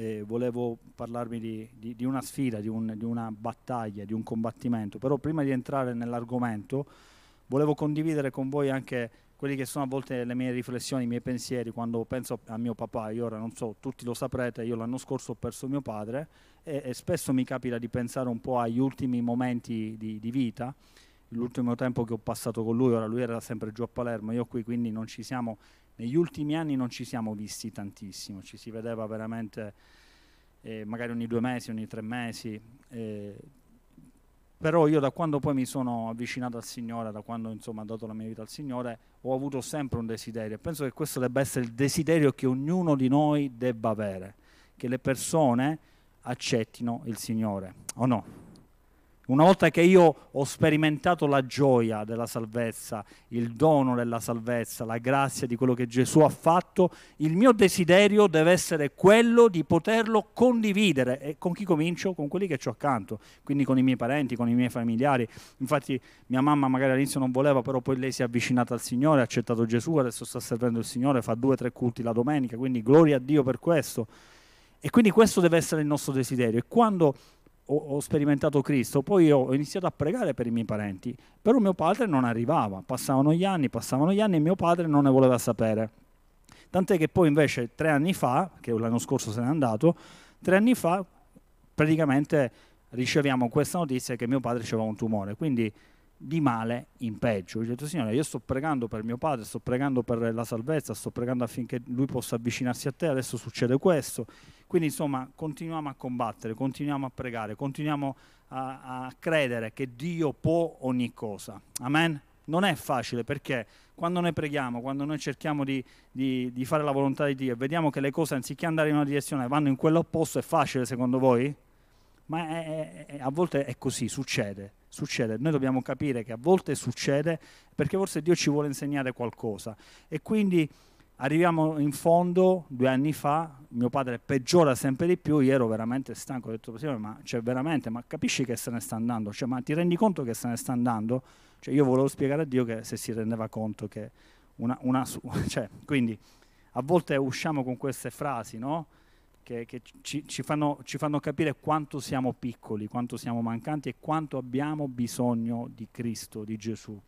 e volevo parlarvi di, di, di una sfida, di, un, di una battaglia, di un combattimento, però prima di entrare nell'argomento volevo condividere con voi anche quelli che sono a volte le mie riflessioni, i miei pensieri quando penso a mio papà. Io ora non so, tutti lo saprete, io l'anno scorso ho perso mio padre e, e spesso mi capita di pensare un po' agli ultimi momenti di, vita, l'ultimo tempo che ho passato con lui, ora lui era sempre giù a Palermo, io qui quindi non ci siamo, negli ultimi anni non ci siamo visti tantissimo, ci si vedeva veramente eh, magari ogni due mesi, ogni tre mesi. Eh, però io da quando poi mi sono avvicinato al Signore, da quando insomma ho dato la mia vita al Signore, ho avuto sempre un desiderio. Penso che questo debba essere il desiderio che ognuno di noi debba avere, che le persone accettino il Signore, o no? Una volta che io ho sperimentato la gioia della salvezza, il dono della salvezza, la grazia di quello che Gesù ha fatto, il mio desiderio deve essere quello di poterlo condividere. E con chi comincio? Con quelli che ho accanto, quindi con i miei parenti, con i miei familiari. Infatti mia mamma magari all'inizio non voleva, però poi lei si è avvicinata al Signore, ha accettato Gesù, adesso sta servendo il Signore, fa due o tre culti la domenica, quindi gloria a Dio per questo. E quindi questo deve essere il nostro desiderio. E quando ho, ho, sperimentato Cristo, poi ho iniziato a pregare per i miei parenti, però mio padre non arrivava, passavano gli anni, passavano gli anni e mio padre non ne voleva sapere. Tant'è che poi invece tre anni fa, che l'anno scorso se n'è andato, tre anni fa praticamente riceviamo questa notizia che mio padre aveva un tumore, quindi di male in peggio. Ho detto, Signore, io sto pregando per mio padre, sto pregando per la salvezza, sto pregando affinché lui possa avvicinarsi a te, adesso succede questo. Quindi insomma continuiamo a combattere, continuiamo a pregare, continuiamo a, a credere che Dio può ogni cosa. Amen? Non è facile perché quando noi preghiamo, quando noi cerchiamo di, di, di fare la volontà di Dio e vediamo che le cose anziché andare in una direzione vanno in quell'opposto, è facile secondo voi? Ma è, è, a volte è così, succede succede. Noi dobbiamo capire che a volte succede perché forse Dio ci vuole insegnare qualcosa. E quindi arriviamo in fondo, due anni fa, mio padre peggiora sempre di più, io ero veramente stanco, ho detto, ma, cioè, ma capisci che se ne sta andando? Cioè, ma ti rendi conto che se ne sta andando? Cioè, io volevo spiegare a Dio che se si rendeva conto che una... una cioè, quindi a volte usciamo con queste frasi, no? Che, che ci, ci, fanno, ci, fanno, capire quanto siamo piccoli, quanto siamo mancanti e quanto abbiamo bisogno di Cristo, di Gesù.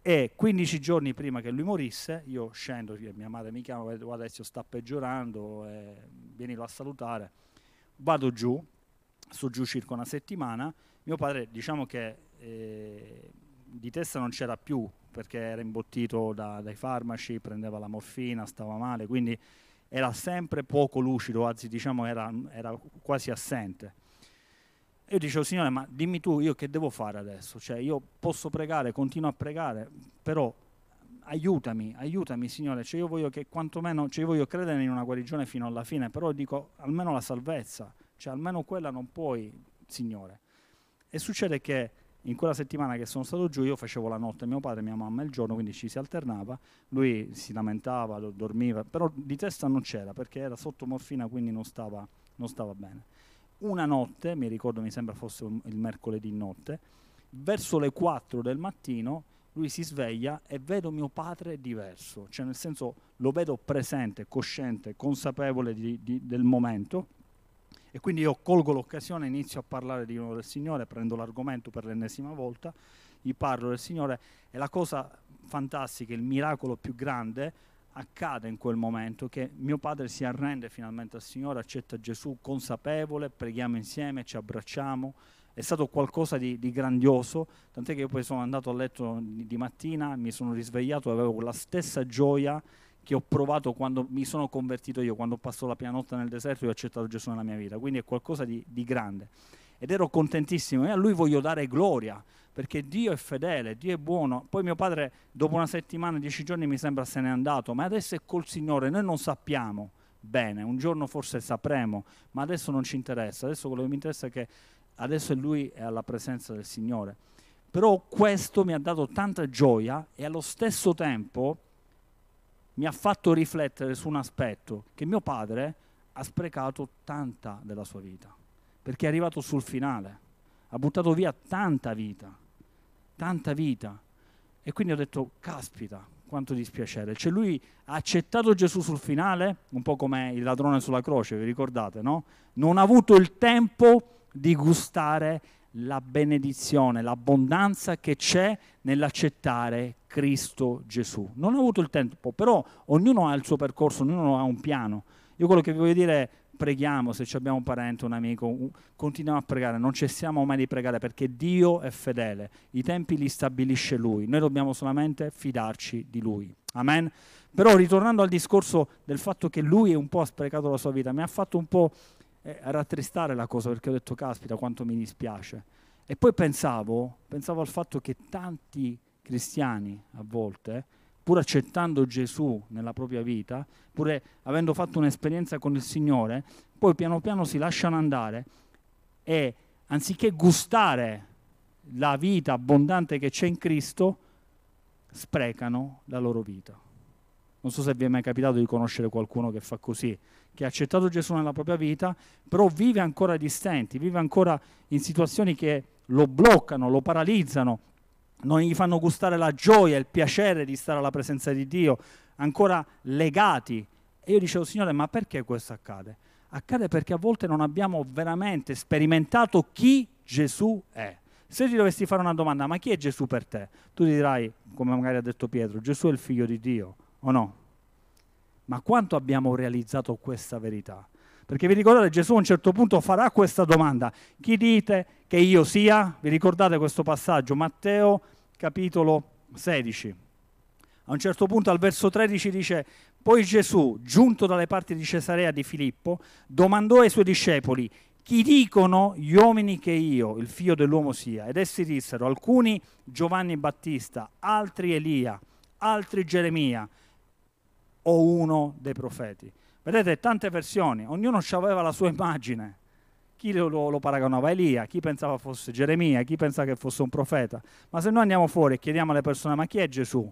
E 15 giorni prima che lui morisse, io scendo, mia madre mi chiama, guarda adesso sta peggiorando, eh, vienilo a salutare. Vado giù, sto giù circa una settimana, mio padre diciamo che eh, di testa non c'era più perché era imbottito da, dai farmaci, prendeva la morfina, stava male, quindi era sempre poco lucido, anzi diciamo era, era quasi assente. Io dicevo, Signore, ma dimmi tu, io che devo fare adesso? Cioè, io posso pregare, continuo a pregare, però aiutami, aiutami, Signore. Cioè, io voglio che quantomeno, cioè, io voglio credere in una guarigione fino alla fine, però dico, almeno la salvezza, cioè, almeno quella non puoi, Signore. E succede che in quella settimana che sono stato giù io facevo la notte, mio padre e mia mamma il giorno, quindi ci si alternava, lui si lamentava, dormiva, però di testa non c'era perché era sotto morfina, quindi non stava, non stava bene. Una notte, mi ricordo, mi sembra fosse il mercoledì notte, verso le 4 del mattino lui si sveglia e vedo mio padre diverso, cioè nel senso lo vedo presente, cosciente, consapevole di, di, del momento e quindi io colgo l'occasione, inizio a parlare di nuovo del Signore, prendo l'argomento per l'ennesima volta, gli parlo del Signore e la cosa fantastica, il miracolo più grande accade in quel momento che mio padre si arrende finalmente al Signore, accetta Gesù consapevole, preghiamo insieme, ci abbracciamo. È stato qualcosa di, di grandioso, tant'è che io poi sono andato a letto di, mattina, mi sono risvegliato e avevo la stessa gioia che ho provato quando mi sono convertito io, quando ho passato la prima notte nel deserto e ho accettato Gesù nella mia vita. Quindi è qualcosa di, di grande. Ed ero contentissimo e a lui voglio dare gloria, perché Dio è fedele, Dio è buono. Poi mio padre dopo una settimana, dieci giorni mi sembra se n'è andato, ma adesso è col Signore, noi non sappiamo bene, un giorno forse sapremo, ma adesso non ci interessa, adesso quello che mi interessa è che adesso lui è alla presenza del Signore. Però questo mi ha dato tanta gioia e allo stesso tempo mi ha fatto riflettere su un aspetto che mio padre ha sprecato tanta della sua vita, perché è arrivato sul finale, ha buttato via tanta vita, tanta vita. E quindi ho detto, caspita, quanto dispiacere. Cioè lui ha accettato Gesù sul finale, un po' come il ladrone sulla croce, vi ricordate, no? Non ha avuto il tempo di gustare la benedizione, l'abbondanza che c'è nell'accettare Cristo Gesù. Non ha avuto il tempo, però ognuno ha il suo percorso, ognuno ha un piano. Io quello che vi voglio dire è preghiamo, se abbiamo un parente, un amico, continuiamo a pregare, non cessiamo mai di pregare perché Dio è fedele, i tempi li stabilisce Lui, noi dobbiamo solamente fidarci di Lui. Amen. Però ritornando al discorso del fatto che Lui un po' ha sprecato la sua vita, mi ha fatto un po' eh, rattristare la cosa perché ho detto caspita quanto mi dispiace. E poi pensavo, pensavo al fatto che tanti cristiani a volte pur accettando Gesù nella propria vita, pur avendo fatto un'esperienza con il Signore, poi piano piano si lasciano andare e anziché gustare la vita abbondante che c'è in Cristo, sprecano la loro vita. Non so se vi è mai capitato di conoscere qualcuno che fa così, che ha accettato Gesù nella propria vita, però vive ancora di stenti, vive ancora in situazioni che lo bloccano, lo paralizzano, non gli fanno gustare la gioia, il piacere di stare alla presenza di Dio, ancora legati. E io dicevo, Signore, ma perché questo accade? Accade perché a volte non abbiamo veramente sperimentato chi Gesù è. Se ti dovessi fare una domanda, ma chi è Gesù per te? Tu dirai, come magari ha detto Pietro, Gesù è il figlio di Dio, o no? Ma quanto abbiamo realizzato questa verità? Perché vi ricordate, Gesù a un certo punto farà questa domanda. Chi dite che io sia? Vi ricordate questo passaggio? Matteo capitolo 16. A un certo punto al verso 13 dice, poi Gesù, giunto dalle parti di Cesarea di Filippo, domandò ai suoi discepoli, chi dicono gli uomini che io, il figlio dell'uomo, sia? Ed essi dissero, alcuni Giovanni Battista, altri Elia, altri Geremia o uno dei profeti. Vedete, tante versioni, ognuno aveva la sua immagine. Chi lo, lo, paragonava a Elia, chi pensava fosse Geremia, chi pensava che fosse un profeta. Ma se noi andiamo fuori e chiediamo alle persone, ma chi è Gesù?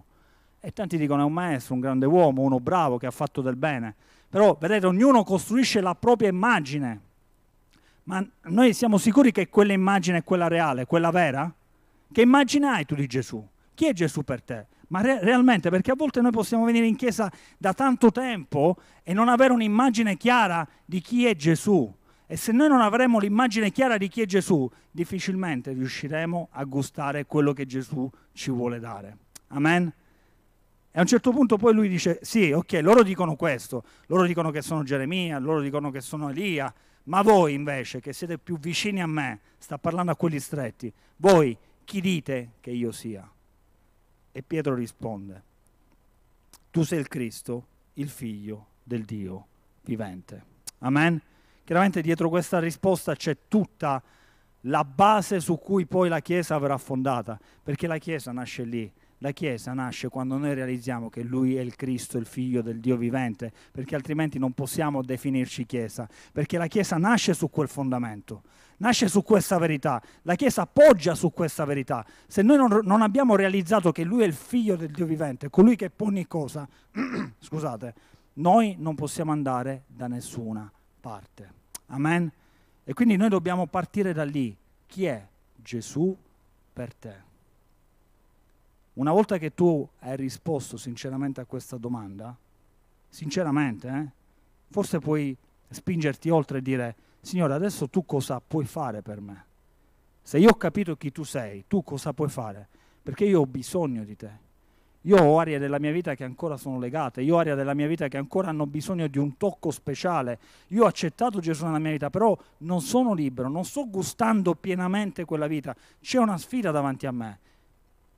E tanti dicono è un maestro, un grande uomo, uno bravo che ha fatto del bene. Però, vedete, ognuno costruisce la propria immagine. Ma noi siamo sicuri che quella immagine è quella reale, quella vera? Che immagine hai tu di Gesù? Chi è Gesù per te? Ma re- realmente perché a volte noi possiamo venire in chiesa da tanto tempo e non avere un'immagine chiara di chi è Gesù. E se noi non avremo l'immagine chiara di chi è Gesù, difficilmente riusciremo a gustare quello che Gesù ci vuole dare. Amen? E a un certo punto poi lui dice, sì, ok, loro dicono questo, loro dicono che sono Geremia, loro dicono che sono Elia, ma voi invece, che siete più vicini a me, sta parlando a quelli stretti, voi chi dite che io sia? E Pietro risponde, tu sei il Cristo, il figlio del Dio vivente. Amen? Chiaramente dietro questa risposta c'è tutta la base su cui poi la Chiesa verrà fondata, perché la Chiesa nasce lì. La Chiesa nasce quando noi realizziamo che Lui è il Cristo, il Figlio del Dio vivente, perché altrimenti non possiamo definirci Chiesa, perché la Chiesa nasce su quel fondamento nasce su questa verità, la Chiesa appoggia su questa verità. Se noi non, non abbiamo realizzato che Lui è il figlio del Dio vivente, colui che può ogni cosa, scusate, noi non possiamo andare da nessuna parte. Amen? E quindi noi dobbiamo partire da lì. Chi è Gesù per te? Una volta che tu hai risposto sinceramente a questa domanda, sinceramente, eh, forse puoi spingerti oltre e dire Signore, adesso tu cosa puoi fare per me? Se io ho capito chi tu sei, tu cosa puoi fare? Perché io ho bisogno di te. Io ho aree della mia vita che ancora sono legate, io ho aree della mia vita che ancora hanno bisogno di un tocco speciale. Io ho accettato Gesù nella mia vita, però non sono libero, non sto gustando pienamente quella vita. C'è una sfida davanti a me.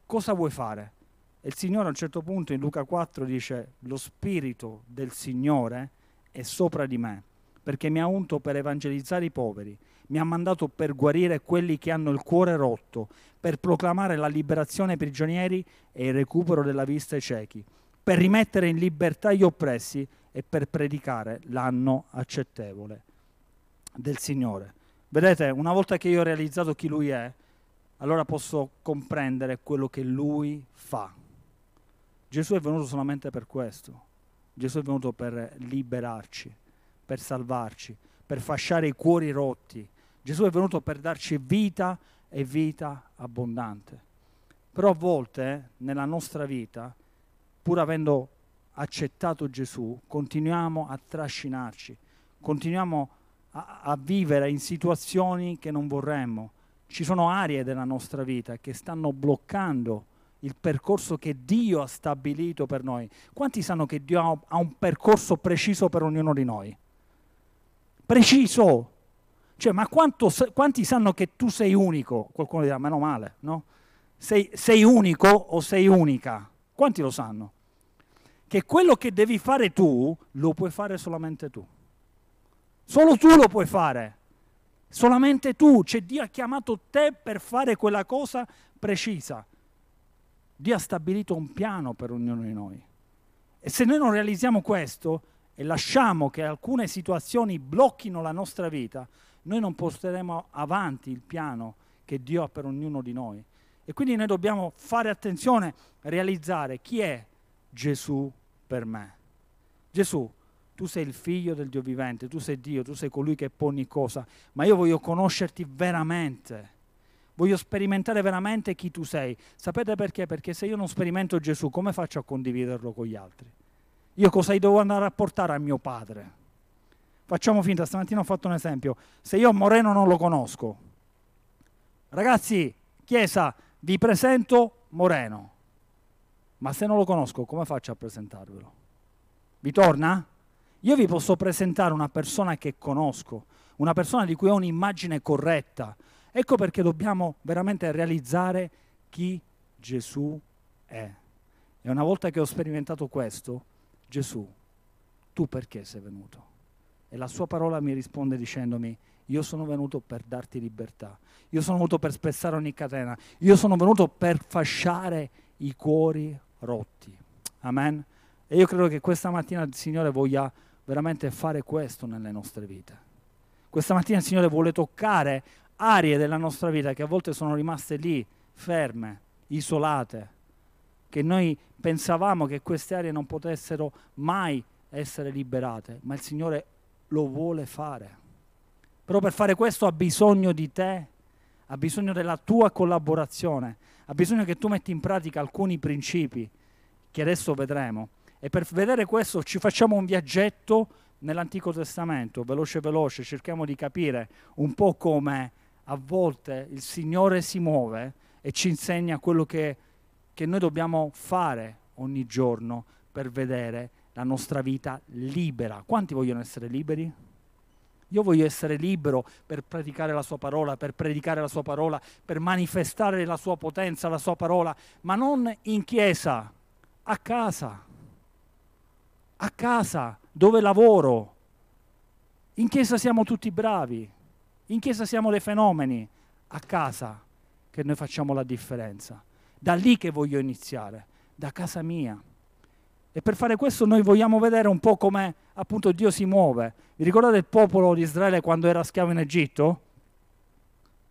Cosa vuoi fare? E il Signore a un certo punto in Luca 4 dice, lo Spirito del Signore è sopra di me perché mi ha unto per evangelizzare i poveri, mi ha mandato per guarire quelli che hanno il cuore rotto, per proclamare la liberazione ai prigionieri e il recupero della vista ai ciechi, per rimettere in libertà gli oppressi e per predicare l'anno accettevole del Signore. Vedete, una volta che io ho realizzato chi Lui è, allora posso comprendere quello che Lui fa. Gesù è venuto solamente per questo. Gesù è venuto per liberarci per salvarci, per fasciare i cuori rotti. Gesù è venuto per darci vita e vita abbondante. Però a volte nella nostra vita, pur avendo accettato Gesù, continuiamo a trascinarci, continuiamo a, a vivere in situazioni che non vorremmo. Ci sono aree della nostra vita che stanno bloccando il percorso che Dio ha stabilito per noi. Quanti sanno che Dio ha un percorso preciso per ognuno di noi? Preciso! Cioè, ma quanto, quanti sanno che tu sei unico? Qualcuno dirà, meno male, no? Sei, sei unico o sei unica? Quanti lo sanno? Che quello che devi fare tu, lo puoi fare solamente tu. Solo tu lo puoi fare. Solamente tu. Cioè Dio ha chiamato te per fare quella cosa precisa. Dio ha stabilito un piano per ognuno di noi. E se noi non realizziamo questo e lasciamo che alcune situazioni blocchino la nostra vita, noi non porteremo avanti il piano che Dio ha per ognuno di noi. E quindi noi dobbiamo fare attenzione, realizzare chi è Gesù per me. Gesù, tu sei il figlio del Dio vivente, tu sei Dio, tu sei colui che pone ogni cosa, ma io voglio conoscerti veramente voglio sperimentare veramente chi tu sei. Sapete perché? Perché se io non sperimento Gesù, come faccio a condividerlo con gli altri? Io cosa devo andare a portare a mio padre? Facciamo finta, stamattina ho fatto un esempio. Se io Moreno non lo conosco, ragazzi, Chiesa, vi presento Moreno. Ma se non lo conosco, come faccio a presentarvelo? Vi torna? Io vi posso presentare una persona che conosco, una persona di cui ho un'immagine corretta, Ecco perché dobbiamo veramente realizzare chi Gesù è. E una volta che ho sperimentato questo, Gesù, tu perché sei venuto? E la sua parola mi risponde dicendomi, io sono venuto per darti libertà, io sono venuto per spezzare ogni catena, io sono venuto per fasciare i cuori rotti. Amen. E io credo che questa mattina il Signore voglia veramente fare questo nelle nostre vite. Questa mattina il Signore vuole toccare aree della nostra vita che a volte sono rimaste lì, ferme, isolate, che noi pensavamo che queste aree non potessero mai essere liberate, ma il Signore lo vuole fare. Però per fare questo ha bisogno di te, ha bisogno della tua collaborazione, ha bisogno che tu metti in pratica alcuni principi che adesso vedremo. E per vedere questo ci facciamo un viaggetto nell'Antico Testamento, veloce veloce, cerchiamo di capire un po' come a volte il Signore si muove e ci insegna quello che, che noi dobbiamo fare ogni giorno per vedere la nostra vita libera. Quanti vogliono essere liberi? Io voglio essere libero per praticare la sua parola, per predicare la sua parola, per manifestare la sua potenza, la sua parola, ma non in chiesa, a casa, a casa, dove lavoro. In chiesa siamo tutti bravi, in chiesa siamo dei fenomeni, a casa che noi facciamo la differenza. Da lì che voglio iniziare, da casa mia. E per fare questo noi vogliamo vedere un po' come appunto Dio si muove. Vi ricordate il popolo di Israele quando era schiavo in Egitto?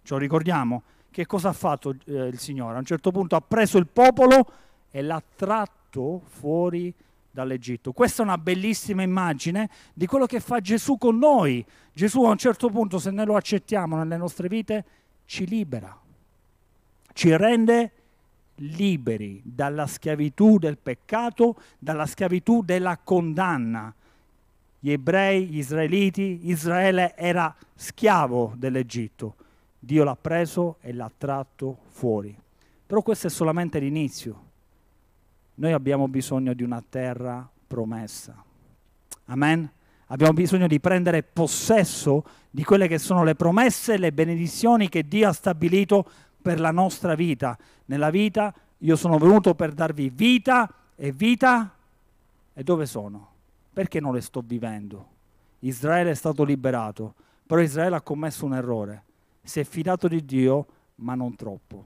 Ce lo ricordiamo? Che cosa ha fatto eh, il Signore? A un certo punto ha preso il popolo e l'ha tratto fuori dall'Egitto. Questa è una bellissima immagine di quello che fa Gesù con noi. Gesù a un certo punto, se noi lo accettiamo nelle nostre vite, ci libera, ci rende liberi dalla schiavitù del peccato, dalla schiavitù della condanna. Gli ebrei, gli israeliti, Israele era schiavo dell'Egitto. Dio l'ha preso e l'ha tratto fuori. Però questo è solamente l'inizio noi abbiamo bisogno di una terra promessa. Amen? Abbiamo bisogno di prendere possesso di quelle che sono le promesse le benedizioni che Dio ha stabilito per la nostra vita. Nella vita io sono venuto per darvi vita e vita e dove sono? Perché non le sto vivendo? Israele è stato liberato, però Israele ha commesso un errore. Si è fidato di Dio, ma non troppo.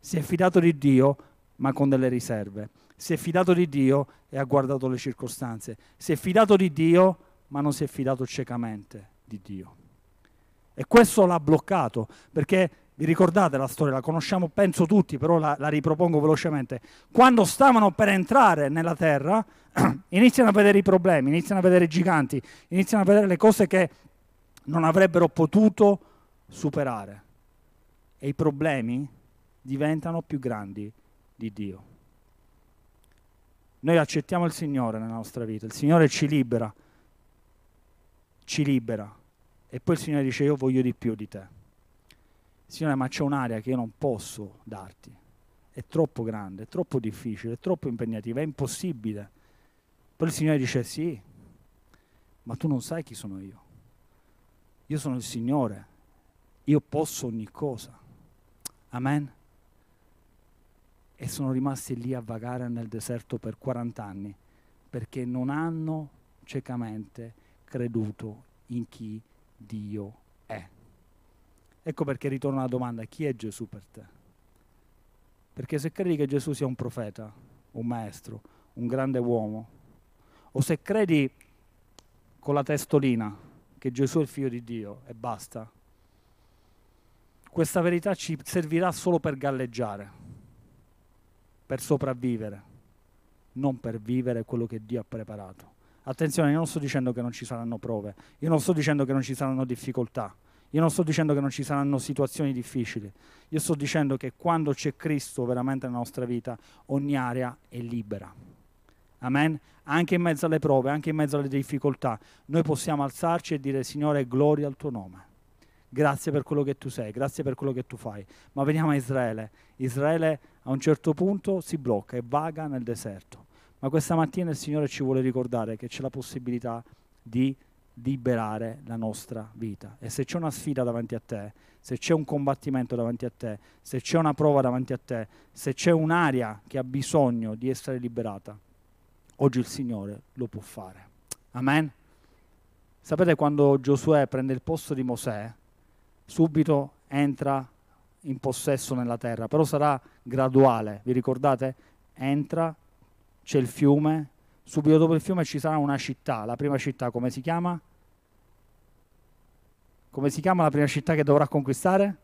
Si è fidato di Dio, ma con delle riserve. Si è fidato di Dio e ha guardato le circostanze. Si è fidato di Dio, ma non si è fidato ciecamente di Dio. E questo l'ha bloccato, perché vi ricordate la storia, la conosciamo penso tutti, però la, la ripropongo velocemente. Quando stavano per entrare nella terra, iniziano a vedere i problemi, iniziano a vedere i giganti, iniziano a vedere le cose che non avrebbero potuto superare. E i problemi diventano più grandi di Dio. Noi accettiamo il Signore nella nostra vita, il Signore ci libera, ci libera. E poi il Signore dice io voglio di più di te. Signore, ma c'è un'area che io non posso darti. È troppo grande, è troppo difficile, è troppo impegnativa, è impossibile. Poi il Signore dice sì, ma tu non sai chi sono io. Io sono il Signore, io posso ogni cosa. Amen. E sono rimasti lì a vagare nel deserto per 40 anni perché non hanno ciecamente creduto in chi Dio è. Ecco perché ritorna la domanda, chi è Gesù per te? Perché se credi che Gesù sia un profeta, un maestro, un grande uomo, o se credi con la testolina che Gesù è il figlio di Dio e basta, questa verità ci servirà solo per galleggiare, per sopravvivere, non per vivere quello che Dio ha preparato. Attenzione, io non sto dicendo che non ci saranno prove, io non sto dicendo che non ci saranno difficoltà, io non sto dicendo che non ci saranno situazioni difficili, io sto dicendo che quando c'è Cristo veramente nella nostra vita, ogni area è libera. Amen? Anche in mezzo alle prove, anche in mezzo alle difficoltà, noi possiamo alzarci e dire Signore, gloria al tuo nome grazie per quello che tu sei, grazie per quello che tu fai. Ma veniamo a Israele. Israele a un certo punto si blocca e vaga nel deserto. Ma questa mattina il Signore ci vuole ricordare che c'è la possibilità di liberare la nostra vita. E se c'è una sfida davanti a te, se c'è un combattimento davanti a te, se c'è una prova davanti a te, se c'è un'area che ha bisogno di essere liberata, oggi il Signore lo può fare. Amen. Sapete quando Giosuè prende il posto di Mosè, subito entra in possesso nella terra, però sarà graduale, vi ricordate? Entra, c'è il fiume, subito dopo il fiume ci sarà una città, la prima città come si chiama? Come si chiama la prima città che dovrà conquistare?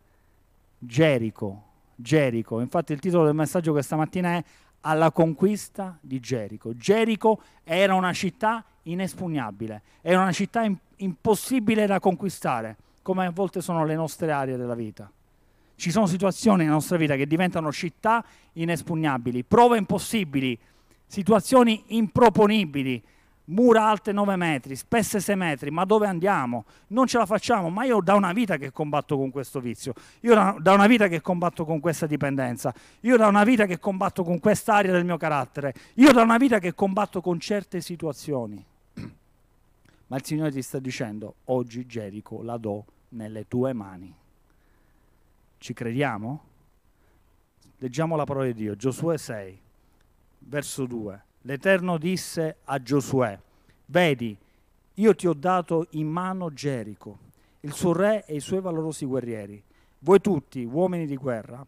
Gerico, Gerico. Infatti il titolo del messaggio questa mattina è alla conquista di Gerico. Gerico era una città inespugnabile, era una città impossibile da conquistare come a volte sono le nostre aree della vita. Ci sono situazioni nella nostra vita che diventano città inespugnabili, prove impossibili, situazioni improponibili, mura alte 9 metri, spesse 6 metri, ma dove andiamo? Non ce la facciamo, ma io da una vita che combatto con questo vizio, io da una vita che combatto con questa dipendenza, io da una vita che combatto con quest'area del mio carattere, io da una vita che combatto con certe situazioni. Ma il Signore ti sta dicendo, oggi Gerico la do nelle tue mani. Ci crediamo? Leggiamo la parola di Dio, Giosuè 6, verso 2. L'Eterno disse a Giosuè, vedi, io ti ho dato in mano Gerico, il suo re e i suoi valorosi guerrieri. Voi tutti, uomini di guerra,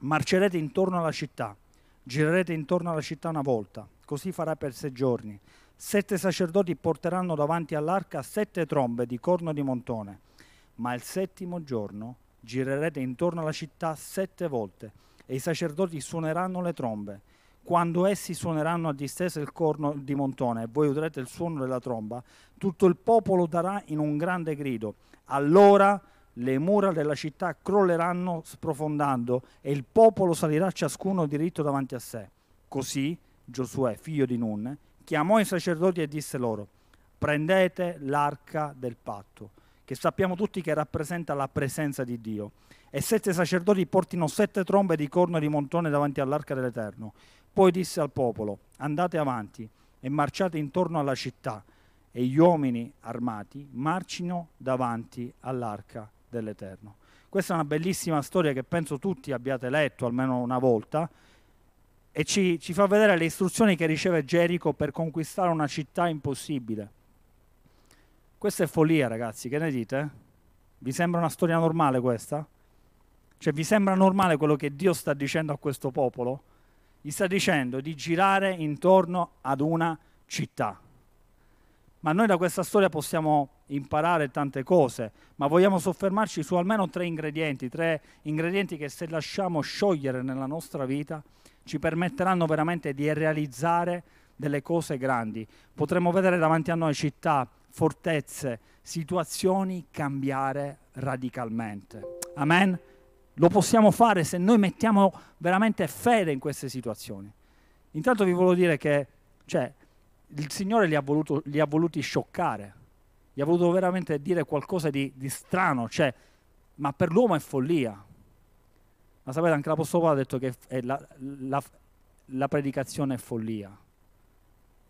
marcerete intorno alla città, girerete intorno alla città una volta, così farà per sei giorni Sette sacerdoti porteranno davanti all'arca sette trombe di corno di montone, ma il settimo giorno girerete intorno alla città sette volte e i sacerdoti suoneranno le trombe. Quando essi suoneranno a distesa il corno di montone e voi udrete il suono della tromba, tutto il popolo darà in un grande grido. Allora le mura della città crolleranno sprofondando e il popolo salirà ciascuno diritto davanti a sé. Così Giosuè, figlio di Nun, chiamò i sacerdoti e disse loro, prendete l'arca del patto, che sappiamo tutti che rappresenta la presenza di Dio, e sette sacerdoti portino sette trombe di corno di montone davanti all'arca dell'Eterno. Poi disse al popolo, andate avanti e marciate intorno alla città, e gli uomini armati marcino davanti all'arca dell'Eterno. Questa è una bellissima storia che penso tutti abbiate letto almeno una volta, e ci, ci fa vedere le istruzioni che riceve Gerico per conquistare una città impossibile. Questa è follia, ragazzi, che ne dite? Vi sembra una storia normale questa? Cioè, vi sembra normale quello che Dio sta dicendo a questo popolo? Gli sta dicendo di girare intorno ad una città. Ma noi da questa storia possiamo imparare tante cose, ma vogliamo soffermarci su almeno tre ingredienti, tre ingredienti che se lasciamo sciogliere nella nostra vita ci permetteranno veramente di realizzare delle cose grandi. Potremo vedere davanti a noi città, fortezze, situazioni cambiare radicalmente. Amen? Lo possiamo fare se noi mettiamo veramente fede in queste situazioni. Intanto vi volevo dire che cioè, il Signore li ha, voluto, li ha voluti scioccare, gli ha voluto veramente dire qualcosa di, di strano, cioè, ma per l'uomo è follia. Ma sapete, anche l'Apostolo ha detto che la, la, la predicazione è follia,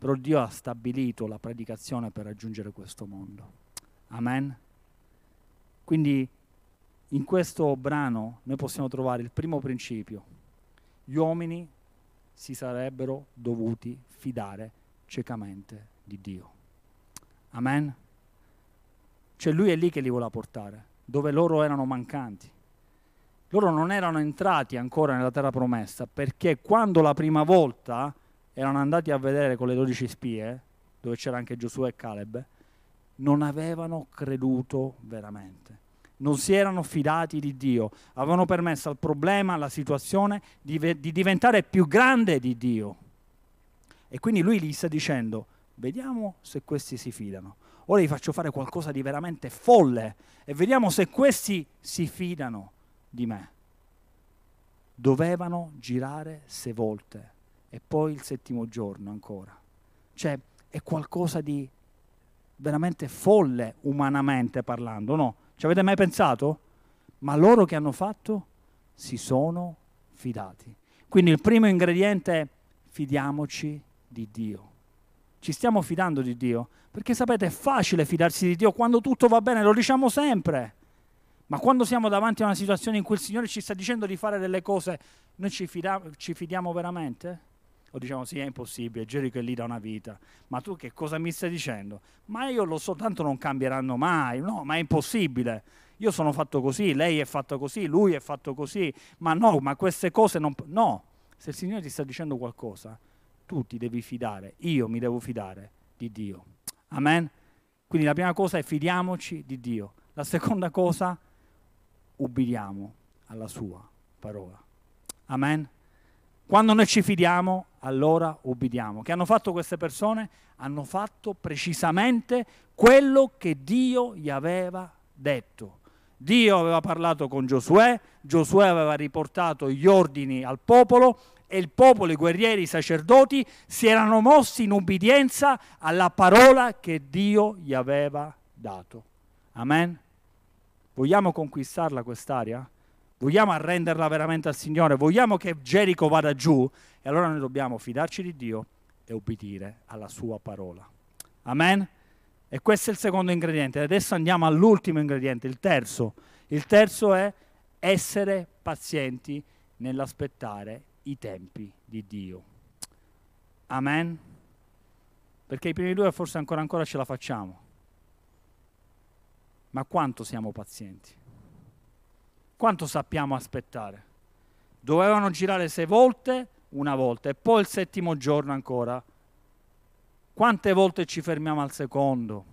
però Dio ha stabilito la predicazione per raggiungere questo mondo. Amen. Quindi in questo brano noi possiamo trovare il primo principio. Gli uomini si sarebbero dovuti fidare ciecamente di Dio. Amen. Cioè lui è lì che li voleva portare, dove loro erano mancanti. Loro non erano entrati ancora nella terra promessa perché quando la prima volta erano andati a vedere con le dodici spie, dove c'era anche Giosuè e Caleb, non avevano creduto veramente. Non si erano fidati di Dio, avevano permesso al problema, alla situazione di, di diventare più grande di Dio. E quindi lui gli sta dicendo, vediamo se questi si fidano. Ora gli faccio fare qualcosa di veramente folle e vediamo se questi si fidano di me. Dovevano girare sei volte e poi il settimo giorno ancora. Cioè è qualcosa di veramente folle umanamente parlando, no? Ci avete mai pensato? Ma loro che hanno fatto si sono fidati. Quindi il primo ingrediente è fidiamoci di Dio. Ci stiamo fidando di Dio? Perché sapete, è facile fidarsi di Dio quando tutto va bene, lo diciamo sempre. Ma quando siamo davanti a una situazione in cui il Signore ci sta dicendo di fare delle cose, noi ci, fida- ci fidiamo veramente? O diciamo sì, è impossibile, Gerico è lì da una vita. Ma tu che cosa mi stai dicendo? Ma io lo so, tanto non cambieranno mai. No, ma è impossibile. Io sono fatto così, lei è fatto così, lui è fatto così. Ma no, ma queste cose non... No, se il Signore ti sta dicendo qualcosa, tu ti devi fidare, io mi devo fidare di Dio. Amen? Quindi la prima cosa è fidiamoci di Dio. La seconda cosa, ubbidiamo alla sua parola. Amen? Quando noi ci fidiamo, allora ubbidiamo. Che hanno fatto queste persone? Hanno fatto precisamente quello che Dio gli aveva detto. Dio aveva parlato con Giosuè, Giosuè aveva riportato gli ordini al popolo e il popolo, i guerrieri, i sacerdoti si erano mossi in ubbidienza alla parola che Dio gli aveva dato. Amen. Vogliamo conquistarla quest'area? vogliamo arrenderla veramente al Signore, vogliamo che Gerico vada giù, e allora noi dobbiamo fidarci di Dio e obbedire alla sua parola. Amen? E questo è il secondo ingrediente. Adesso andiamo all'ultimo ingrediente, il terzo. Il terzo è essere pazienti nell'aspettare i tempi di Dio. Amen? Perché i primi due forse ancora ancora ce la facciamo. Ma quanto siamo pazienti? Quanto sappiamo aspettare? Dovevano girare sei volte, una volta, e poi il settimo giorno ancora. Quante volte ci fermiamo al secondo,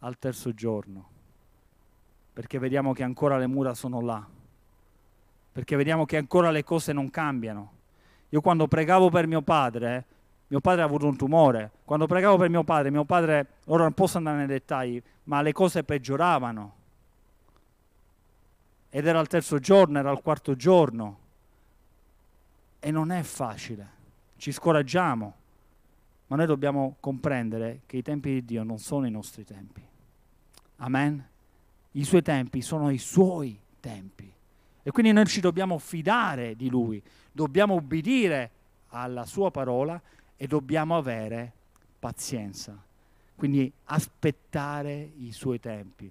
al terzo giorno? Perché vediamo che ancora le mura sono là, perché vediamo che ancora le cose non cambiano. Io quando pregavo per mio padre, mio padre ha avuto un tumore, quando pregavo per mio padre, mio padre, ora non posso andare nei dettagli, ma le cose peggioravano ed era al terzo giorno, era al quarto giorno. E non è facile, ci scoraggiamo, ma noi dobbiamo comprendere che i tempi di Dio non sono i nostri tempi. Amen? I suoi tempi sono i suoi tempi. E quindi noi ci dobbiamo fidare di Lui, dobbiamo ubbidire alla Sua parola e dobbiamo avere pazienza. Quindi aspettare i Suoi tempi,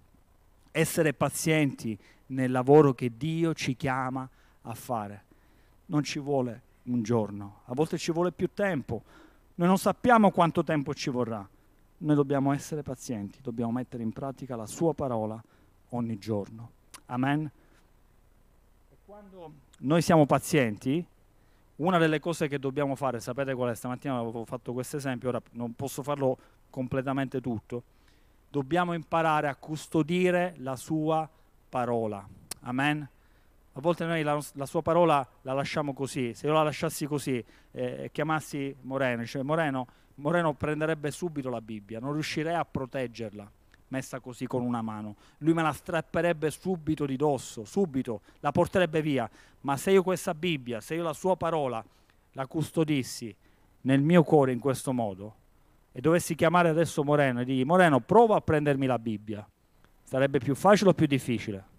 essere pazienti nel lavoro che Dio ci chiama a fare. Non ci vuole un giorno, a volte ci vuole più tempo. Noi non sappiamo quanto tempo ci vorrà. Noi dobbiamo essere pazienti, dobbiamo mettere in pratica la sua parola ogni giorno. Amen. E quando noi siamo pazienti, una delle cose che dobbiamo fare, sapete qual è? Stamattina avevo fatto questo esempio, ora non posso farlo completamente tutto. Dobbiamo imparare a custodire la sua parola. Amen. A volte noi la, la, sua parola la lasciamo così. Se io la lasciassi così eh, e chiamassi Moreno, cioè Moreno, Moreno prenderebbe subito la Bibbia, non riuscirei a proteggerla messa così con una mano. Lui me la strapperebbe subito di dosso, subito, la porterebbe via. Ma se io questa Bibbia, se io la sua parola la custodissi, nel mio cuore in questo modo e dovessi chiamare adesso Moreno e dirgli Moreno prova a prendermi la Bibbia, sarebbe più facile o più difficile?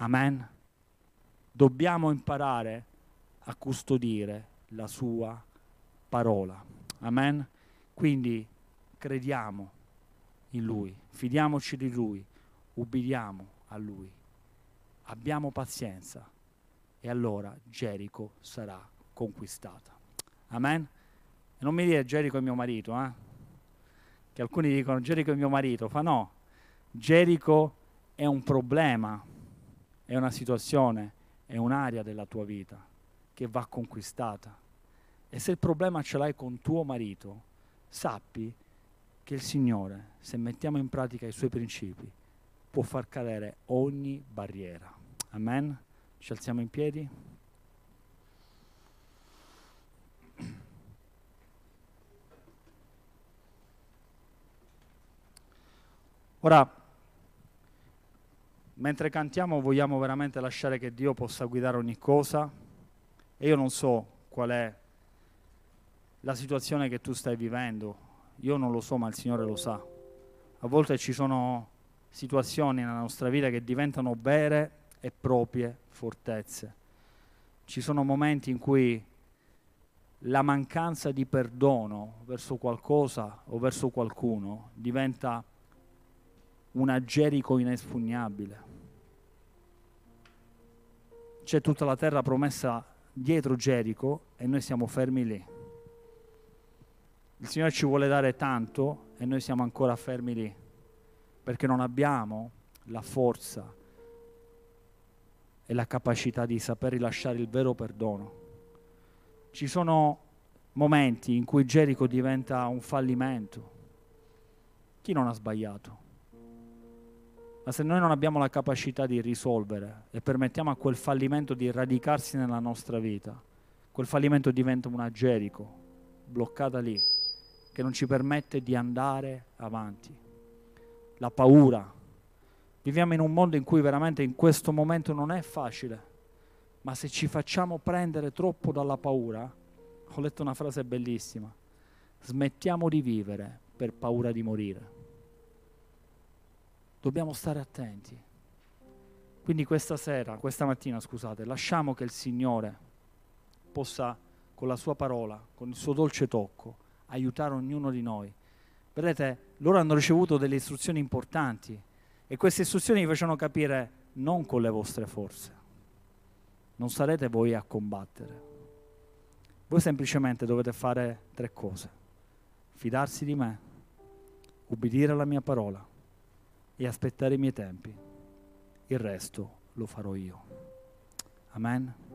Amen. Dobbiamo imparare a custodire la sua parola. Amen. Quindi crediamo in Lui, fidiamoci di Lui, ubbidiamo a Lui, abbiamo pazienza e allora Gerico sarà conquistata. Amen. E non mi dire Gerico è mio marito, eh? che alcuni dicono Gerico è mio marito, fa no, Gerico è un problema, è una situazione, è un'area della tua vita che va conquistata. E se il problema ce l'hai con tuo marito, sappi che il Signore, se mettiamo in pratica i suoi principi, può far cadere ogni barriera. Amen. Ci alziamo in piedi. Ora, mentre cantiamo vogliamo veramente lasciare che Dio possa guidare ogni cosa e io non so qual è la situazione che tu stai vivendo, io non lo so ma il Signore lo sa. A volte ci sono situazioni nella nostra vita che diventano vere e proprie fortezze. Ci sono momenti in cui la mancanza di perdono verso qualcosa o verso qualcuno diventa una Gerico inespugnabile. C'è tutta la terra promessa dietro Gerico e noi siamo fermi lì. Il Signore ci vuole dare tanto e noi siamo ancora fermi lì, perché non abbiamo la forza e la capacità di saper rilasciare il vero perdono. Ci sono momenti in cui Gerico diventa un fallimento. Chi non ha sbagliato? Ma se noi non abbiamo la capacità di risolvere e permettiamo a quel fallimento di radicarsi nella nostra vita, quel fallimento diventa una Gerico bloccata lì, che non ci permette di andare avanti. La paura. Viviamo in un mondo in cui veramente in questo momento non è facile, ma se ci facciamo prendere troppo dalla paura, ho letto una frase bellissima, smettiamo di vivere per paura di morire dobbiamo stare attenti. Quindi questa sera, questa mattina, scusate, lasciamo che il Signore possa con la sua parola, con il suo dolce tocco, aiutare ognuno di noi. Vedete, loro hanno ricevuto delle istruzioni importanti e queste istruzioni vi facevano capire non con le vostre forze, non sarete voi a combattere. Voi semplicemente dovete fare tre cose. Fidarsi di me, ubbidire alla mia parola e aspettare i miei tempi. Il resto lo farò io. Amen.